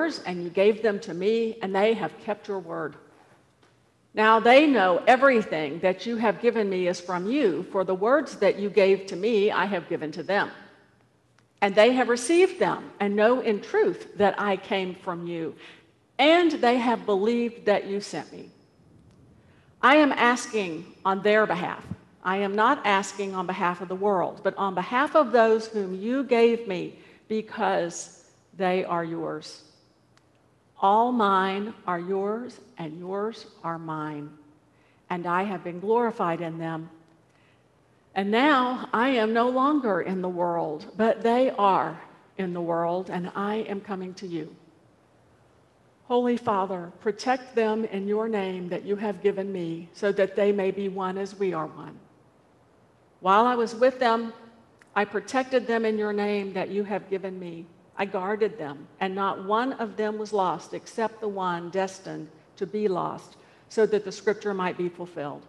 yours, and you gave them to me, and they have kept your word. Now they know everything that you have given me is from you, for the words that you gave to me I have given to them. And they have received them, and know in truth that I came from you, and they have believed that you sent me. I am asking on their behalf. I am not asking on behalf of the world, but on behalf of those whom you gave me, because they are yours. All mine are yours, and yours are mine. And I have been glorified in them. And now I am no longer in the world, but they are in the world, and I am coming to you. Holy Father, protect them in your name that you have given me, so that they may be one as we are one. While I was with them, I protected them in your name that you have given me. I guarded them, and not one of them was lost except the one destined to be lost, so that the scripture might be fulfilled.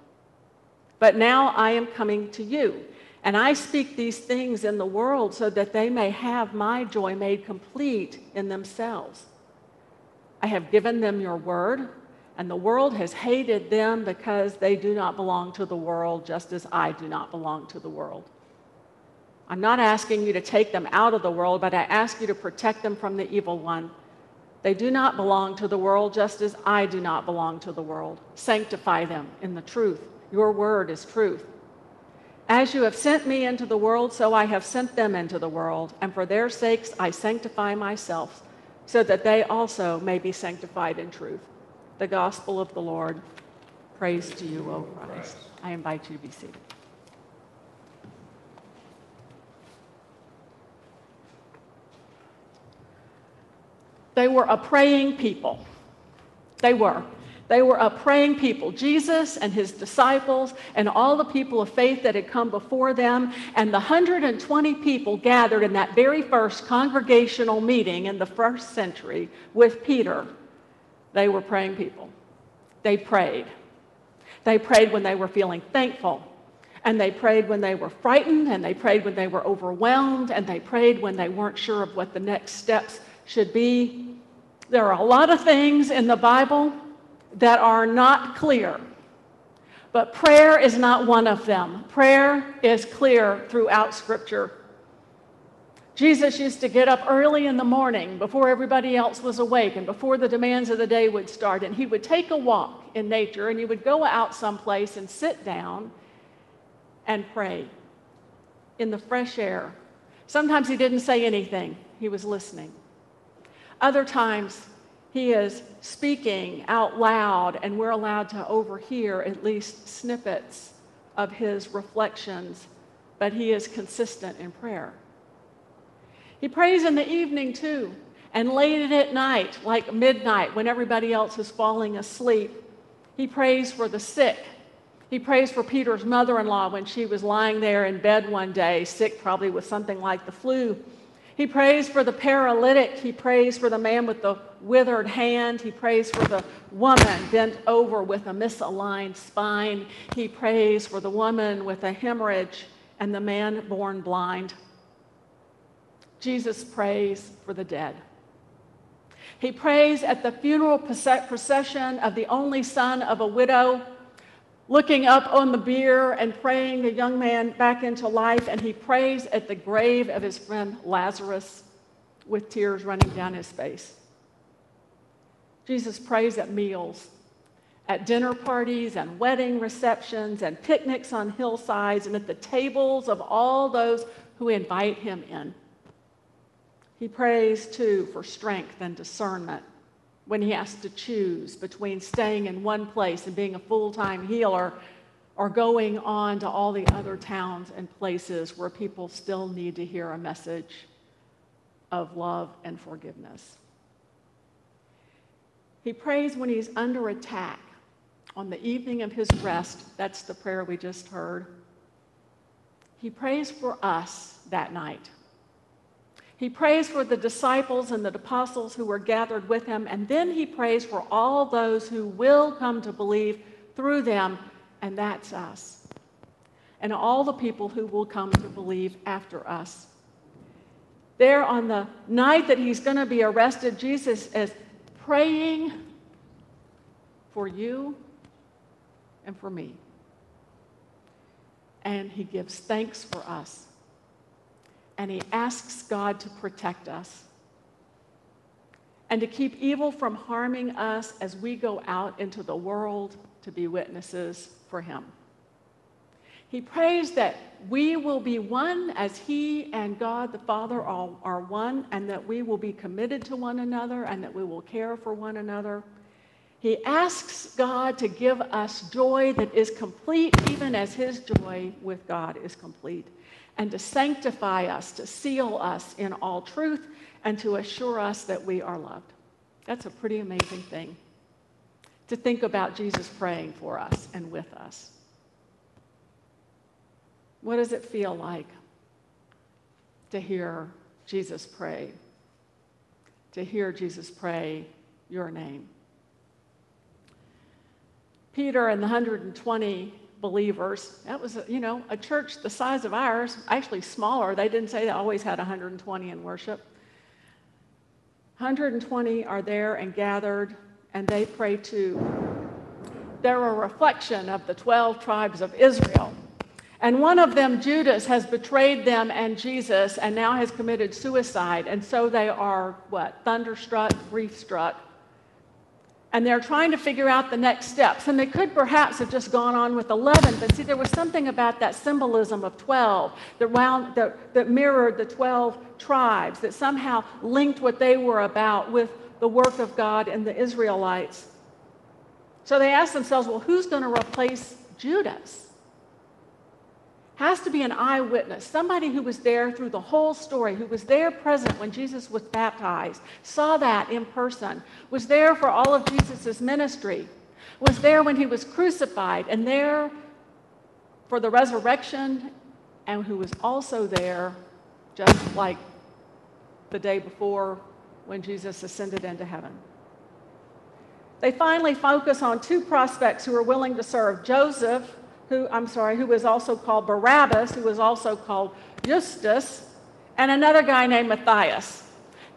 But now I am coming to you, and I speak these things in the world so that they may have my joy made complete in themselves. I have given them your word, and the world has hated them because they do not belong to the world, just as I do not belong to the world. I'm not asking you to take them out of the world, but I ask you to protect them from the evil one. They do not belong to the world, just as I do not belong to the world. Sanctify them in the truth. Your word is truth. As you have sent me into the world, so I have sent them into the world, and for their sakes I sanctify myself, so that they also may be sanctified in truth. The gospel of the Lord. Praise to you, O Christ. I invite you to be seated. They were a praying people. They were. They were a praying people. Jesus and his disciples and all the people of faith that had come before them, and the 120 people gathered in that very first congregational meeting in the first century with Peter, they were praying people. They prayed. They prayed when they were feeling thankful. And they prayed when they were frightened, and they prayed when they were overwhelmed, and they prayed when they weren't sure of what the next steps should be. There are a lot of things in the Bible that are not clear, but prayer is not one of them. Prayer is clear throughout Scripture. Jesus used to get up early in the morning before everybody else was awake and before the demands of the day would start, and he would take a walk in nature and he would go out someplace and sit down and pray in the fresh air. Sometimes he didn't say anything, he was listening. Other times, he is speaking out loud, and we're allowed to overhear at least snippets of his reflections, but he is consistent in prayer. He prays in the evening too, and late at night, like midnight, when everybody else is falling asleep. He prays for the sick. He prays for Peter's mother in law when she was lying there in bed one day, sick probably with something like the flu. He prays for the paralytic. He prays for the man with the withered hand. He prays for the woman bent over with a misaligned spine. He prays for the woman with a hemorrhage and the man born blind. Jesus prays for the dead. He prays at the funeral procession of the only son of a widow looking up on the bier and praying the young man back into life, and he prays at the grave of his friend Lazarus with tears running down his face. Jesus prays at meals, at dinner parties and wedding receptions and picnics on hillsides and at the tables of all those who invite him in. He prays too for strength and discernment when he has to choose between staying in one place and being a full time healer or going on to all the other towns and places where people still need to hear a message of love and forgiveness. He prays when he's under attack on the evening of his rest. That's the prayer we just heard. He prays for us that night he prays for the disciples and the apostles who were gathered with him, and then he prays for all those who will come to believe through them, and that's us. And all the people who will come to believe after us. there on the night that he's going to be arrested, Jesus is praying for you and for me. And he gives thanks for us. And he asks God to protect us and to keep evil from harming us as we go out into the world to be witnesses for him. He prays that we will be one as he and God the Father are, are one, and that we will be committed to one another and that we will care for one another. He asks God to give us joy that is complete, even as his joy with God is complete, and to sanctify us, to seal us in all truth, and to assure us that we are loved. That's a pretty amazing thing to think about Jesus praying for us and with us. What does it feel like to hear Jesus pray? To hear Jesus pray your name? Peter and the 120 believers, that was, you know, a church the size of ours, actually smaller. They didn't say they always had 120 in worship. 120 are there and gathered, and they pray too. They're a reflection of the 12 tribes of Israel. And one of them, Judas, has betrayed them and Jesus and now has committed suicide. And so they are, what, thunderstruck, grief struck. And they're trying to figure out the next steps. And they could perhaps have just gone on with 11, but see, there was something about that symbolism of 12 that, that, that mirrored the 12 tribes, that somehow linked what they were about with the work of God and the Israelites. So they asked themselves, well, who's going to replace Judas? Has to be an eyewitness, somebody who was there through the whole story, who was there present when Jesus was baptized, saw that in person, was there for all of Jesus' ministry, was there when he was crucified, and there for the resurrection, and who was also there just like the day before when Jesus ascended into heaven. They finally focus on two prospects who are willing to serve Joseph who, I'm sorry, who was also called Barsabbas, who was also called Justus, and another guy named Matthias.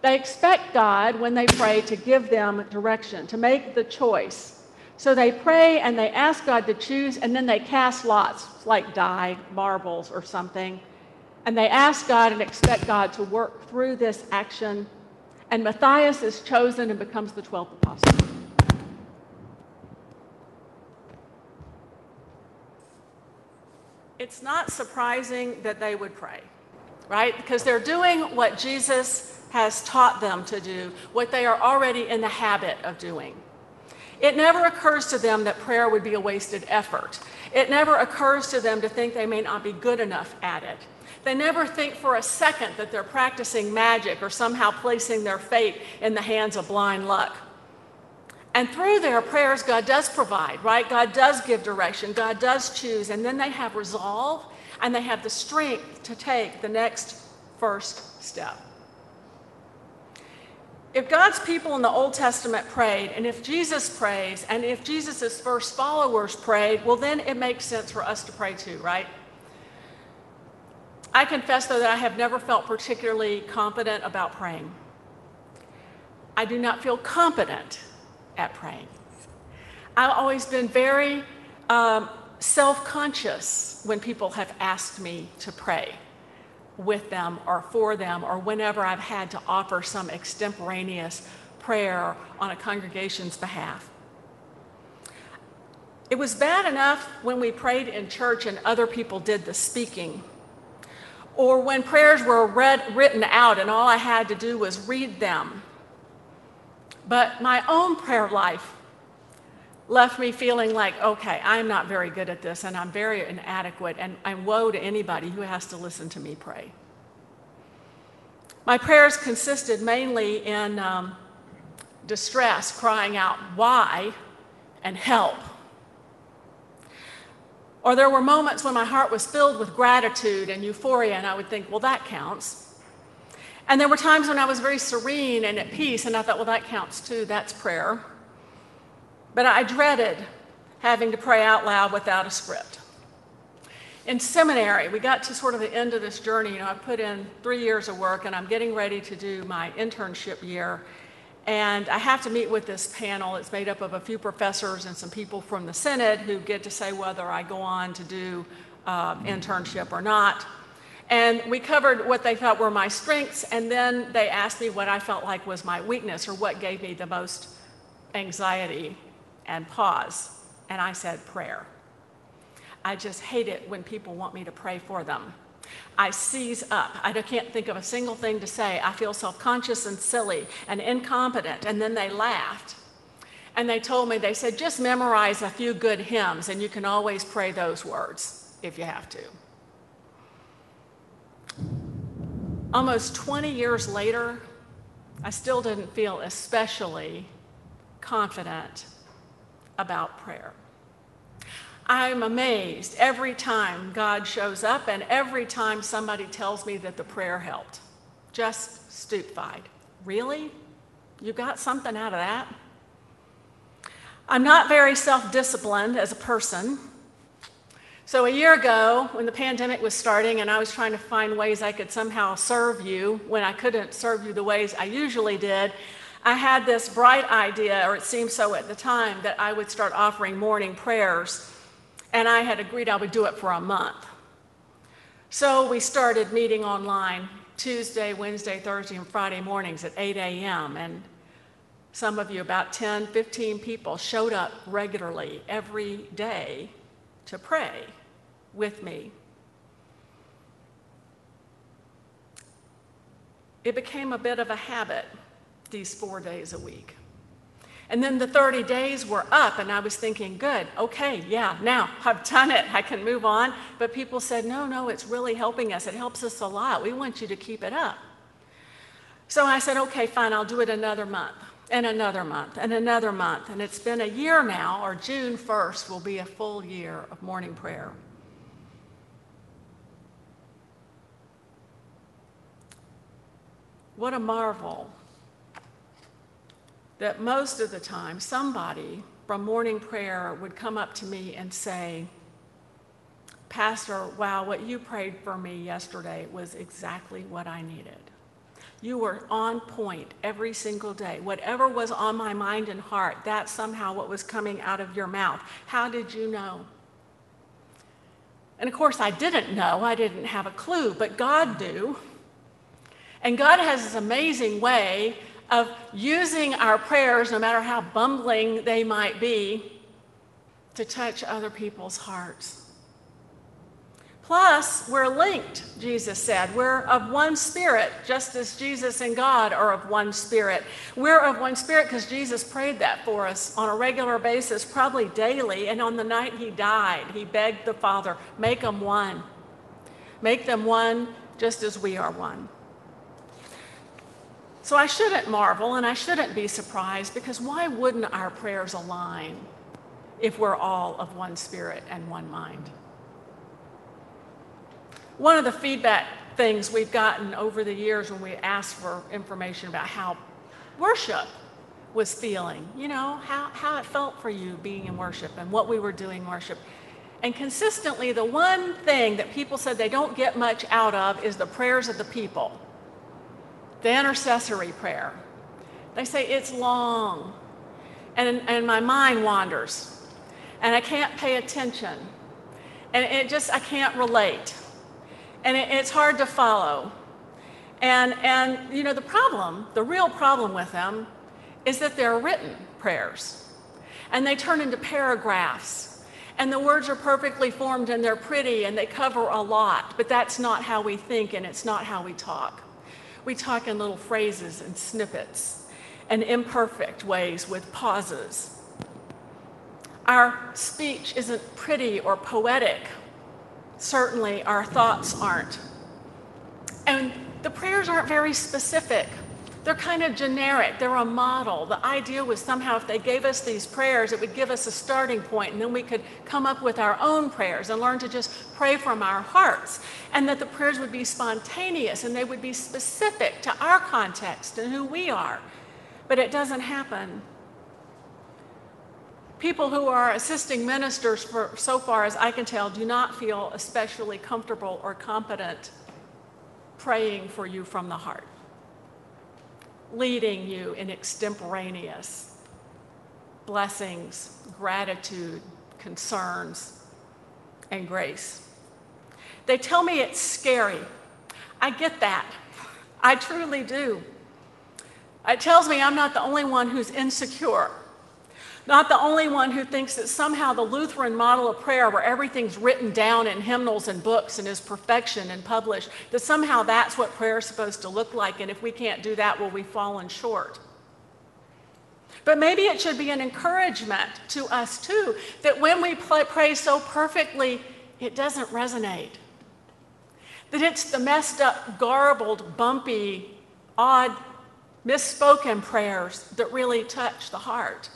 They expect God, when they pray, to give them direction, to make the choice. So they pray and they ask God to choose, and then they cast lots, like die, marbles, or something. And they ask God and expect God to work through this action. And Matthias is chosen and becomes the 12th apostle. It's not surprising that they would pray, right? Because they're doing what Jesus has taught them to do, what they are already in the habit of doing. It never occurs to them that prayer would be a wasted effort. It never occurs to them to think they may not be good enough at it. They never think for a second that they're practicing magic or somehow placing their fate in the hands of blind luck. And through their prayers, God does provide, right? God does give direction, God does choose, and then they have resolve and they have the strength to take the next first step. If God's people in the Old Testament prayed, and if Jesus prays, and if Jesus' first followers prayed, well, then it makes sense for us to pray too, right? I confess, though, that I have never felt particularly confident about praying. I do not feel competent at praying. I've always been very um, self conscious when people have asked me to pray with them or for them, or whenever I've had to offer some extemporaneous prayer on a congregation's behalf. It was bad enough when we prayed in church and other people did the speaking, or when prayers were read, written out and all I had to do was read them but my own prayer life left me feeling like, okay, I'm not very good at this and I'm very inadequate, and, woe to anybody who has to listen to me pray. My prayers consisted mainly in um, distress, crying out, why, and help. Or there were moments when my heart was filled with gratitude and euphoria, and I would think, well, that counts. And there were times when I was very serene and at peace, and I thought, well, that counts too. That's prayer. But I dreaded having to pray out loud without a script. in seminary, we got to sort of the end of this journey. You know, I put in three years of work and I'm getting ready to do my internship year. And I have to meet with this panel. It's made up of a few professors and some people from the Synod who get to say whether I go on to do uh, internship or not. And we covered what they thought were my strengths, and then they asked me what I felt like was my weakness or what gave me the most anxiety and pause. And I said, prayer. I just hate it when people want me to pray for them. I seize up. I can't think of a single thing to say. I feel self conscious and silly and incompetent. And then they laughed. And they told me, they said, just memorize a few good hymns and you can always pray those words if you have to. Almost 20 years later, I still didn't feel especially confident about prayer. I'm amazed every time God shows up and every time somebody tells me that the prayer helped. Just stupefied. Really? You got something out of that? I'm not very self disciplined as a person. So, a year ago, when the pandemic was starting and I was trying to find ways I could somehow serve you when I couldn't serve you the ways I usually did, I had this bright idea, or it seemed so at the time, that I would start offering morning prayers and I had agreed I would do it for a month. So we started meeting online Tuesday, Wednesday, Thursday, and Friday mornings at 8 a.m. And some of you, about 10, 15 people, showed up regularly every day to pray with me. It became a bit of a habit these four days a week. And then the 30 days were up, and I was thinking, good, okay, yeah, now I've done it. I can move on. But people said, no, no, it's really helping us. It helps us a lot. We want you to keep it up. So I said, okay, fine, I'll do it another month, and another month, and another month. And it's been a year now, or June 1st will be a full year of morning prayer. What a marvel that most of the time somebody from morning prayer would come up to me and say, Pastor, wow, what you prayed for me yesterday was exactly what I needed. You were on point every single day. Whatever was on my mind and heart, that's somehow what was coming out of your mouth. How did you know? And of course, I didn't know. I didn't have a clue, but God knew. And God has this amazing way of using our prayers, no matter how bumbling they might be, to touch other people's hearts. Plus, we're linked, Jesus said. We're of one spirit, just as Jesus and God are of one spirit. We're of one spirit because Jesus prayed that for us on a regular basis, probably daily. And on the night he died, he begged the Father, make them one. Make them one just as we are one. So I shouldn't marvel and I shouldn't be surprised because why wouldn't our prayers align if we're all of one spirit and one mind? One of the feedback things we've gotten over the years when we asked for information about how worship was feeling, you know, how, how it felt for you being in worship and what we were doing worship. And consistently, the one thing that people said they don't get much out of is the prayers of the people the intercessory prayer. They say it's long, and, and my mind wanders, and I can't pay attention, and it just, I can't relate, and it, it's hard to follow. And, and, you know, the problem, the real problem with them is that they're written prayers, and they turn into paragraphs. And the words are perfectly formed and they're pretty and they cover a lot, but that's not how we think and it's not how we talk. We talk in little phrases and snippets and imperfect ways with pauses. Our speech isn't pretty or poetic. Certainly, our thoughts aren't. And the prayers aren't very specific. They're kind of generic. They're a model. The idea was somehow if they gave us these prayers, it would give us a starting point, and then we could come up with our own prayers and learn to just pray from our hearts. And that the prayers would be spontaneous and they would be specific to our context and who we are. But it doesn't happen. People who are assisting ministers, for so far as I can tell, do not feel especially comfortable or competent praying for you from the heart, leading you in extemporaneous blessings, gratitude, concerns, and grace. They tell me it's scary. I get that. I truly do. It tells me I'm not the only one who's insecure, not the only one who thinks that somehow the Lutheran model of prayer, where everything's written down in hymnals and books and is perfection and published, that somehow that's what prayer is supposed to look like. And if we can't do that, well, we've fallen short. But maybe it should be an encouragement to us too that when we pray so perfectly, it doesn't resonate. That it's the messed up, garbled, bumpy, odd, misspoken prayers that really touch the heart.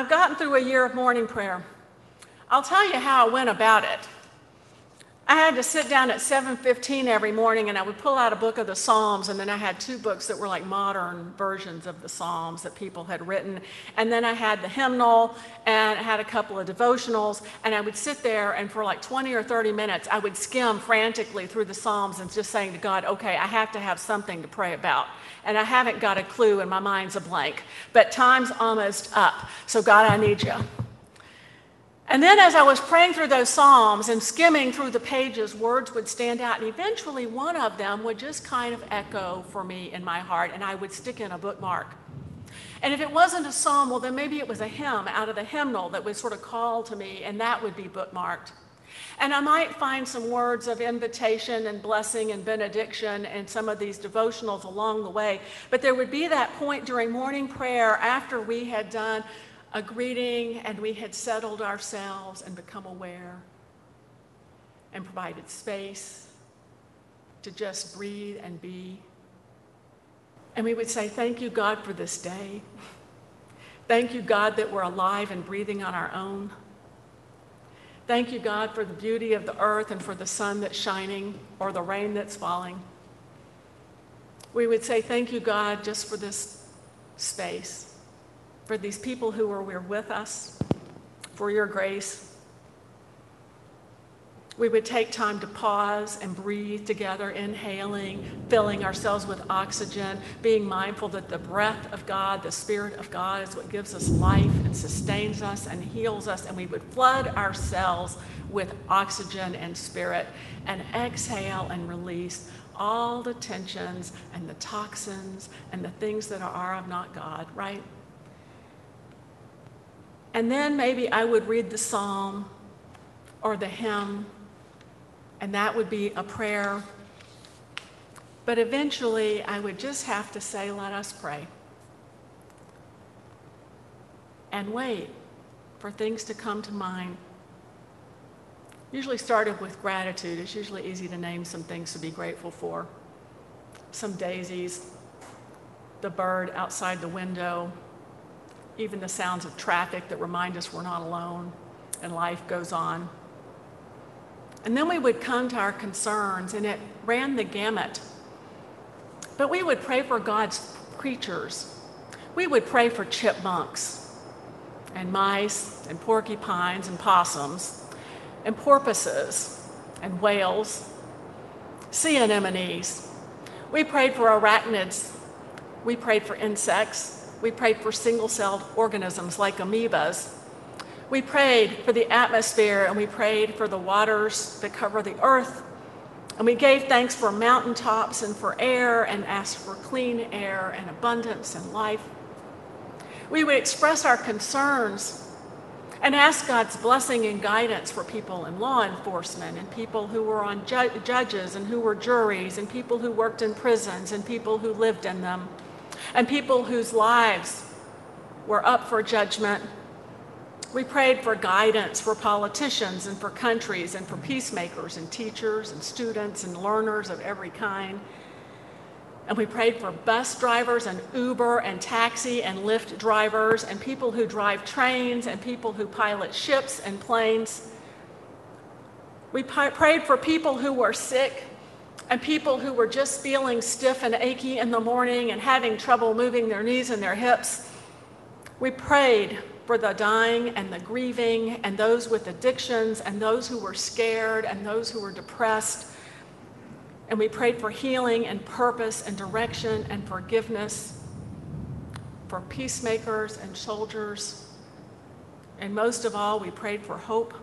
I've gotten through a year of morning prayer. I'll tell you how I went about it. I had to sit down at 7:15 every morning and I would pull out a book of the Psalms and then I had two books that were like modern versions of the Psalms that people had written and then I had the hymnal and I had a couple of devotionals and I would sit there and for like 20 or 30 minutes I would skim frantically through the Psalms and just saying to God, "Okay, I have to have something to pray about." And I haven't got a clue and my mind's a blank. But time's almost up. So God, I need you. And then as I was praying through those Psalms and skimming through the pages, words would stand out, and eventually one of them would just kind of echo for me in my heart, and I would stick in a bookmark. And if it wasn't a psalm, well, then maybe it was a hymn out of the hymnal that would sort of call to me, and that would be bookmarked. And I might find some words of invitation and blessing and benediction and some of these devotionals along the way. But there would be that point during morning prayer after we had done a greeting and we had settled ourselves and become aware and provided space to just breathe and be. And we would say, Thank you, God, for this day. Thank you, God, that we're alive and breathing on our own. Thank you, God, for the beauty of the earth and for the sun that's shining or the rain that's falling. We would say, Thank you, God, just for this space for these people who are with us, for your grace. We would take time to pause and breathe together, inhaling, filling ourselves with oxygen, being mindful that the breath of God, the Spirit of God, is what gives us life and sustains us and heals us. And we would flood ourselves with oxygen and spirit and exhale and release all the tensions and the toxins and the things that are of not God, right? And then maybe I would read the psalm or the hymn, and that would be a prayer. But eventually, I would just have to say, Let us pray. And wait for things to come to mind. Usually started with gratitude. It's usually easy to name some things to be grateful for. Some daisies, the bird outside the window, even the sounds of traffic that remind us we're not alone and life goes on. And then we would come to our concerns, and it ran the gamut. But we would pray for God's creatures. We would pray for chipmunks and mice and porcupines and possums and porpoises and whales, sea anemones. We prayed for arachnids. We prayed for insects. We prayed for single celled organisms like amoebas. We prayed for the atmosphere and we prayed for the waters that cover the earth. And we gave thanks for mountaintops and for air and asked for clean air and abundance and life. We would express our concerns and ask God's blessing and guidance for people in law enforcement and people who were on ju- judges and who were juries and people who worked in prisons and people who lived in them and people whose lives were up for judgment. We prayed for guidance for politicians and for countries and for peacemakers and teachers and students and learners of every kind. And we prayed for bus drivers and Uber and taxi and Lyft drivers and people who drive trains and people who pilot ships and planes. We prayed for people who were sick and people who were just feeling stiff and achy in the morning and having trouble moving their knees and their hips. We prayed for the dying and the grieving and those with addictions and those who were scared and those who were depressed. And we prayed for healing and purpose and direction and forgiveness for peacemakers and soldiers. And most of all, we prayed for hope.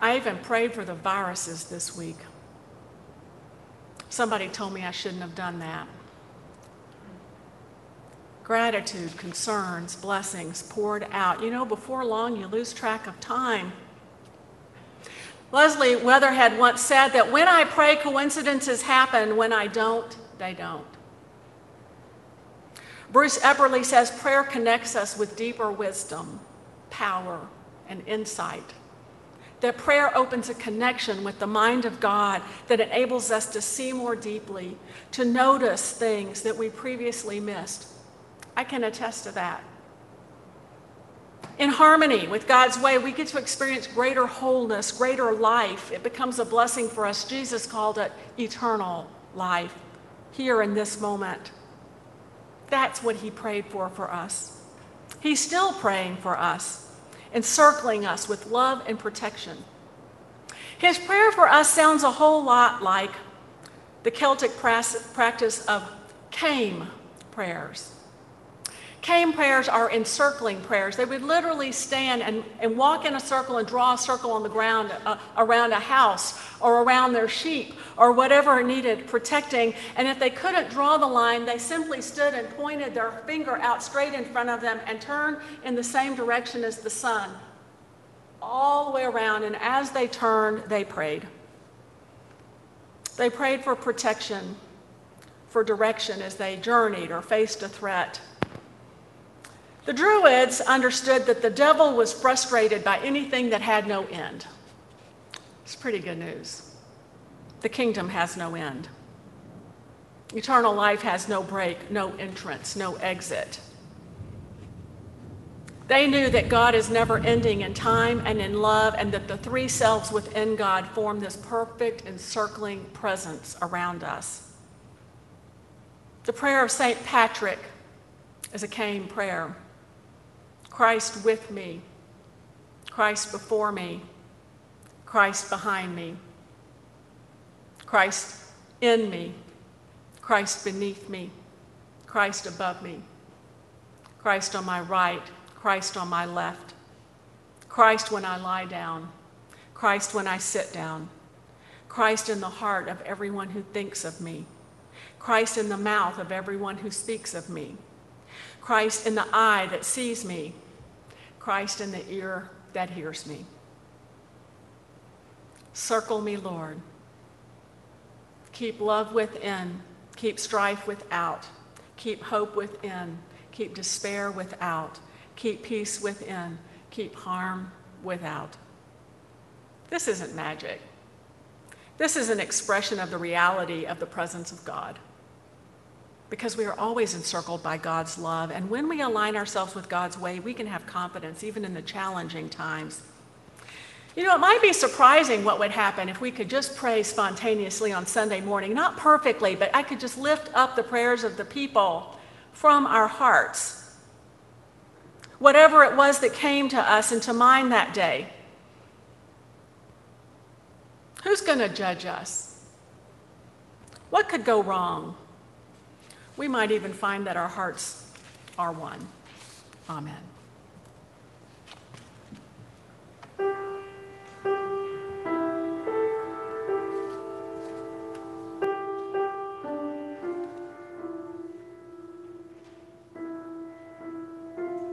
I even prayed for the viruses this week. Somebody told me I shouldn't have done that. Gratitude, concerns, blessings poured out. You know, before long, you lose track of time. Leslie Weatherhead once said that when I pray, coincidences happen. When I don't, they don't. Bruce Epperly says prayer connects us with deeper wisdom, power, and insight. That prayer opens a connection with the mind of God that enables us to see more deeply, to notice things that we previously missed. I can attest to that. In harmony with God's way, we get to experience greater wholeness, greater life. It becomes a blessing for us. Jesus called it eternal life here in this moment. That's what he prayed for for us. He's still praying for us, encircling us with love and protection. His prayer for us sounds a whole lot like the Celtic practice of Caim prayers. Caim prayers are encircling prayers. They would literally stand and, and walk in a circle and draw a circle on the ground uh, around a house or around their sheep or whatever needed protecting. And if they couldn't draw the line, they simply stood and pointed their finger out straight in front of them and turned in the same direction as the sun, all the way around. And as they turned, they prayed. They prayed for protection, for direction as they journeyed or faced a threat. The Druids understood that the devil was frustrated by anything that had no end. It's pretty good news. The kingdom has no end. Eternal life has no break, no entrance, no exit. They knew that God is never ending in time and in love, and that the three selves within God form this perfect encircling presence around us. The prayer of St. Patrick is a Caim prayer. Christ with me, Christ before me, Christ behind me, Christ in me, Christ beneath me, Christ above me, Christ on my right, Christ on my left, Christ when I lie down, Christ when I sit down, Christ in the heart of everyone who thinks of me, Christ in the mouth of everyone who speaks of me, Christ in the eye that sees me, Christ in the ear that hears me. Circle me, Lord. Keep love within, keep strife without, keep hope within, keep despair without, keep peace within, keep harm without. This isn't magic. This is an expression of the reality of the presence of God because we are always encircled by God's love. And when we align ourselves with God's way, we can have confidence even in the challenging times. You know, it might be surprising what would happen if we could just pray spontaneously on Sunday morning. Not perfectly, but I could just lift up the prayers of the people from our hearts. Whatever it was that came to us and to mind that day. Who's going to judge us? What could go wrong? We might even find that our hearts are one. Amen.